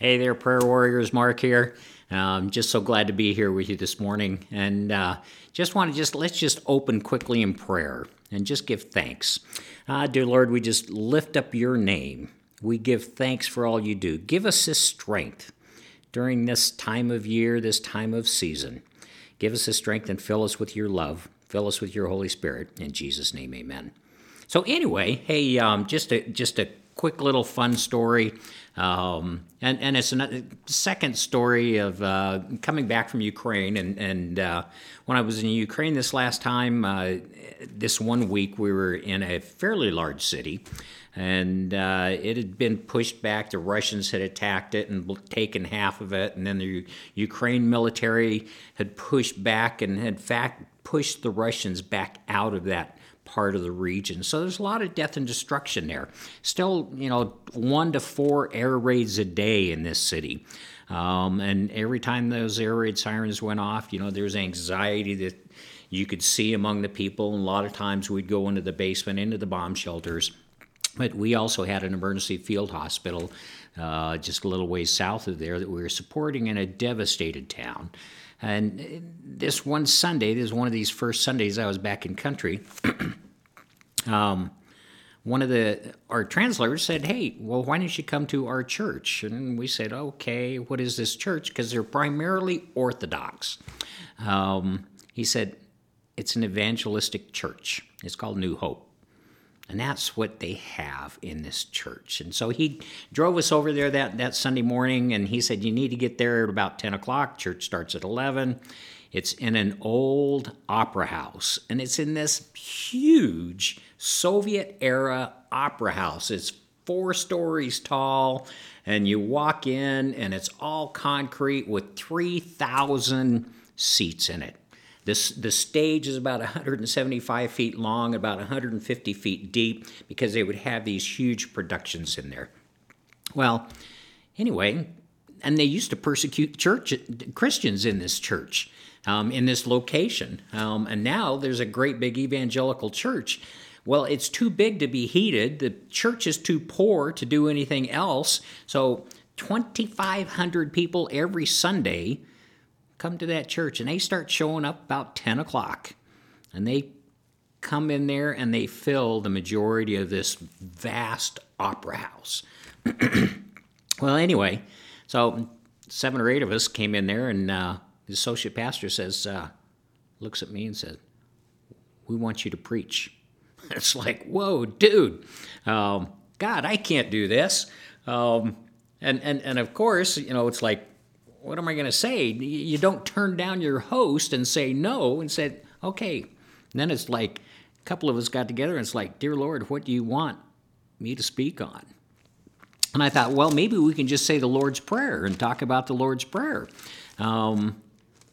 Hey there, prayer warriors. Mark here. Um, just so glad to be here with you this morning, and uh, just want to just let's just open quickly in prayer and just give thanks. Uh, dear Lord, we just lift up Your name. We give thanks for all You do. Give us this strength during this time of year, this time of season. Give us this strength and fill us with Your love. Fill us with Your Holy Spirit. In Jesus' name, Amen. So anyway, hey, um, just a just a quick little fun story. Um, and, and it's a second story of uh, coming back from Ukraine. And, and uh, when I was in Ukraine this last time, uh, this one week, we were in a fairly large city. And uh, it had been pushed back. The Russians had attacked it and taken half of it. And then the U- Ukraine military had pushed back and had fact pushed the Russians back out of that part of the region. So there's a lot of death and destruction there. Still, you know, one to four air raids a day in this city. Um, and every time those air raid sirens went off, you know, there's anxiety that you could see among the people. And a lot of times we'd go into the basement, into the bomb shelters. But we also had an emergency field hospital uh, just a little ways south of there that we were supporting in a devastated town. And this one Sunday, this is one of these first Sundays I was back in country. um, one of the our translators said, "Hey, well, why don't you come to our church?" And we said, "Okay, what is this church?" Because they're primarily Orthodox. Um, he said, "It's an evangelistic church. It's called New Hope." And that's what they have in this church. And so he drove us over there that, that Sunday morning, and he said, You need to get there at about 10 o'clock. Church starts at 11. It's in an old opera house, and it's in this huge Soviet era opera house. It's four stories tall, and you walk in, and it's all concrete with 3,000 seats in it. This, the stage is about 175 feet long, about 150 feet deep, because they would have these huge productions in there. Well, anyway, and they used to persecute church Christians in this church, um, in this location, um, and now there's a great big evangelical church. Well, it's too big to be heated. The church is too poor to do anything else. So, 2,500 people every Sunday come to that church and they start showing up about 10 o'clock. And they come in there and they fill the majority of this vast opera house. Well anyway so seven or eight of us came in there and uh, the associate pastor says uh, looks at me and says we want you to preach. It's like whoa dude um, god i can't do this. Um, and, and, and of course you know it's like what am I going to say? You don't turn down your host and say no and said, okay. And then it's like a couple of us got together and it's like, dear Lord, what do you want me to speak on? And I thought, well, maybe we can just say the Lord's Prayer and talk about the Lord's Prayer. Um,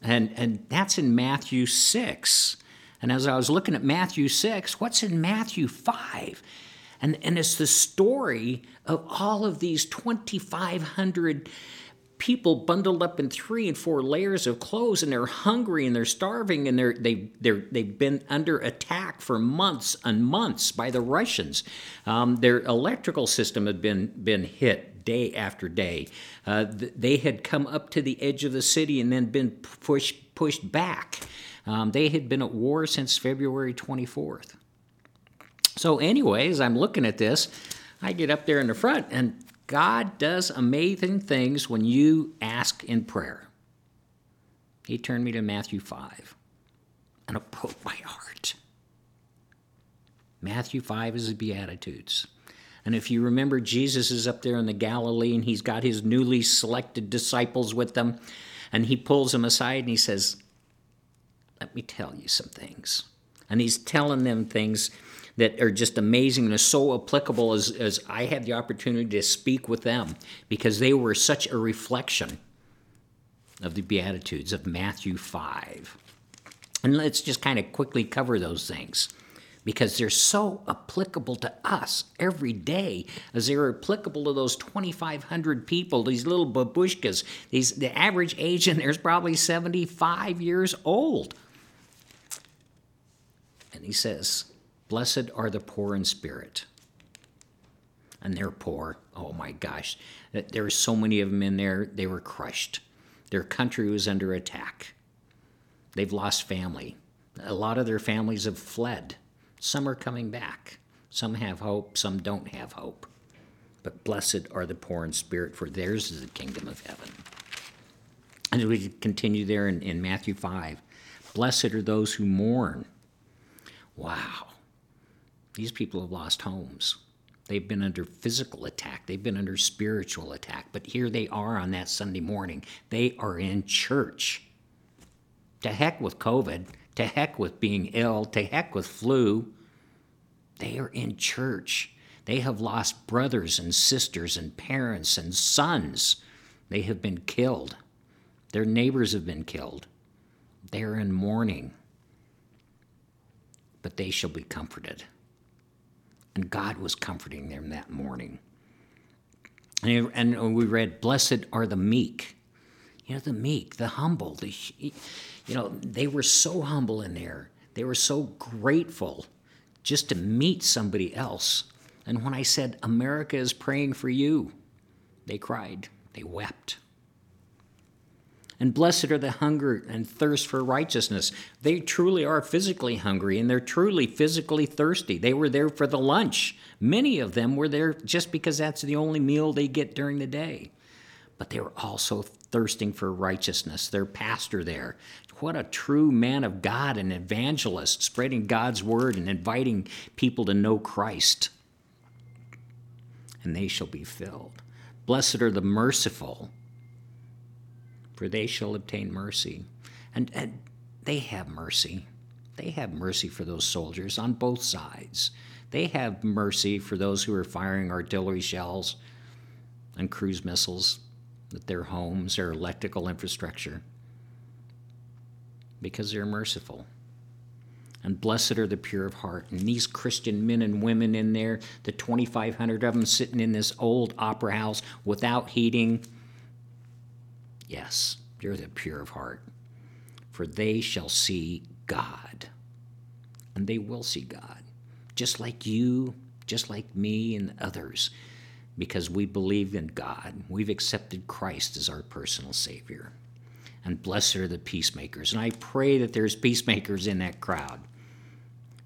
and, and that's in Matthew 6. And as I was looking at Matthew 6, what's in Matthew 5? And, and it's the story of all of these 2,500 people bundled up in three and four layers of clothes and they're hungry and they're starving and they're they they're they've been under attack for months and months by the Russians. Um, their electrical system had been been hit day after day. Uh, they had come up to the edge of the city and then been pushed pushed back. Um, they had been at war since February 24th. So, anyways, I'm looking at this. I get up there in the front, and God does amazing things when you ask in prayer. He turned me to Matthew 5, and it broke my heart. Matthew 5 is the Beatitudes. And if you remember, Jesus is up there in the Galilee and he's got his newly selected disciples with them. And he pulls them aside and he says, Let me tell you some things. And he's telling them things that are just amazing and are so applicable as, as I had the opportunity to speak with them because they were such a reflection of the Beatitudes of Matthew 5. And let's just kind of quickly cover those things because they're so applicable to us every day as they're applicable to those 2,500 people, these little babushkas. These, the average age in there is probably 75 years old. And he says, Blessed are the poor in spirit, and they're poor. Oh my gosh. There were so many of them in there, they were crushed. Their country was under attack. They've lost family. A lot of their families have fled. Some are coming back. Some have hope, some don't have hope. But blessed are the poor in spirit, for theirs is the kingdom of heaven. And we continue there in, in Matthew 5 Blessed are those who mourn. Wow. These people have lost homes. They've been under physical attack, they've been under spiritual attack. But here they are on that Sunday morning. They are in church. To heck with COVID, to heck with being ill, to heck with flu. They are in church. They have lost brothers and sisters and parents and sons. They have been killed. Their neighbors have been killed. They are in mourning. But they shall be comforted. And God was comforting them that morning. And we read, Blessed are the meek. You know, the meek, the humble, the, you know, they were so humble in there. They were so grateful just to meet somebody else. And when I said, America is praying for you, they cried, they wept. And blessed are the hunger and thirst for righteousness. They truly are physically hungry and they're truly physically thirsty. They were there for the lunch. Many of them were there just because that's the only meal they get during the day. But they were also thirsting for righteousness. Their pastor there, what a true man of God and evangelist, spreading God's word and inviting people to know Christ. And they shall be filled. Blessed are the merciful for they shall obtain mercy. And, and they have mercy. They have mercy for those soldiers on both sides. They have mercy for those who are firing artillery shells and cruise missiles at their homes, their electrical infrastructure, because they're merciful. And blessed are the pure of heart. And these Christian men and women in there, the 2,500 of them sitting in this old opera house without heating, Yes, you're the pure of heart, for they shall see God. And they will see God, just like you, just like me, and others, because we believe in God. We've accepted Christ as our personal Savior. And blessed are the peacemakers. And I pray that there's peacemakers in that crowd,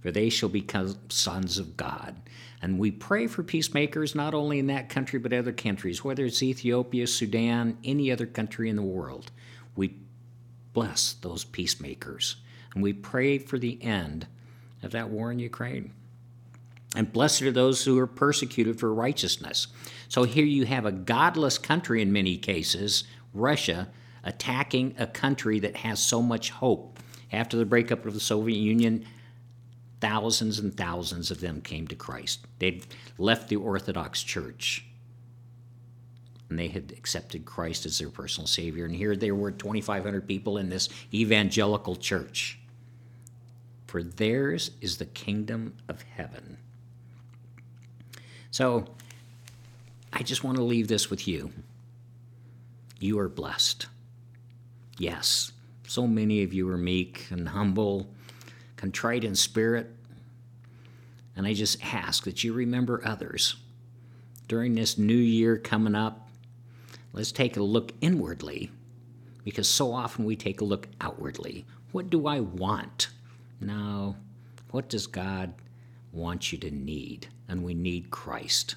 for they shall become sons of God. And we pray for peacemakers not only in that country but other countries, whether it's Ethiopia, Sudan, any other country in the world. We bless those peacemakers. And we pray for the end of that war in Ukraine. And blessed are those who are persecuted for righteousness. So here you have a godless country in many cases, Russia, attacking a country that has so much hope. After the breakup of the Soviet Union, thousands and thousands of them came to Christ. They'd left the Orthodox Church and they had accepted Christ as their personal Savior. And here there were 2,500 people in this evangelical church. For theirs is the kingdom of heaven. So I just want to leave this with you. You are blessed. Yes, so many of you are meek and humble contrite in spirit. And I just ask that you remember others. During this new year coming up, let's take a look inwardly because so often we take a look outwardly. What do I want? No, what does God want you to need? And we need Christ.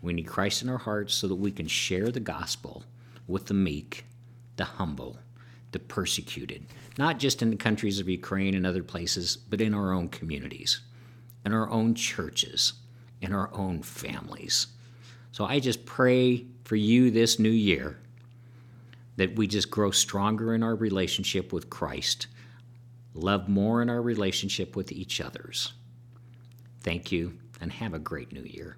We need Christ in our hearts so that we can share the gospel with the meek, the humble, the persecuted, not just in the countries of Ukraine and other places, but in our own communities, in our own churches, in our own families. So I just pray for you this new year that we just grow stronger in our relationship with Christ, love more in our relationship with each others. Thank you, and have a great new year.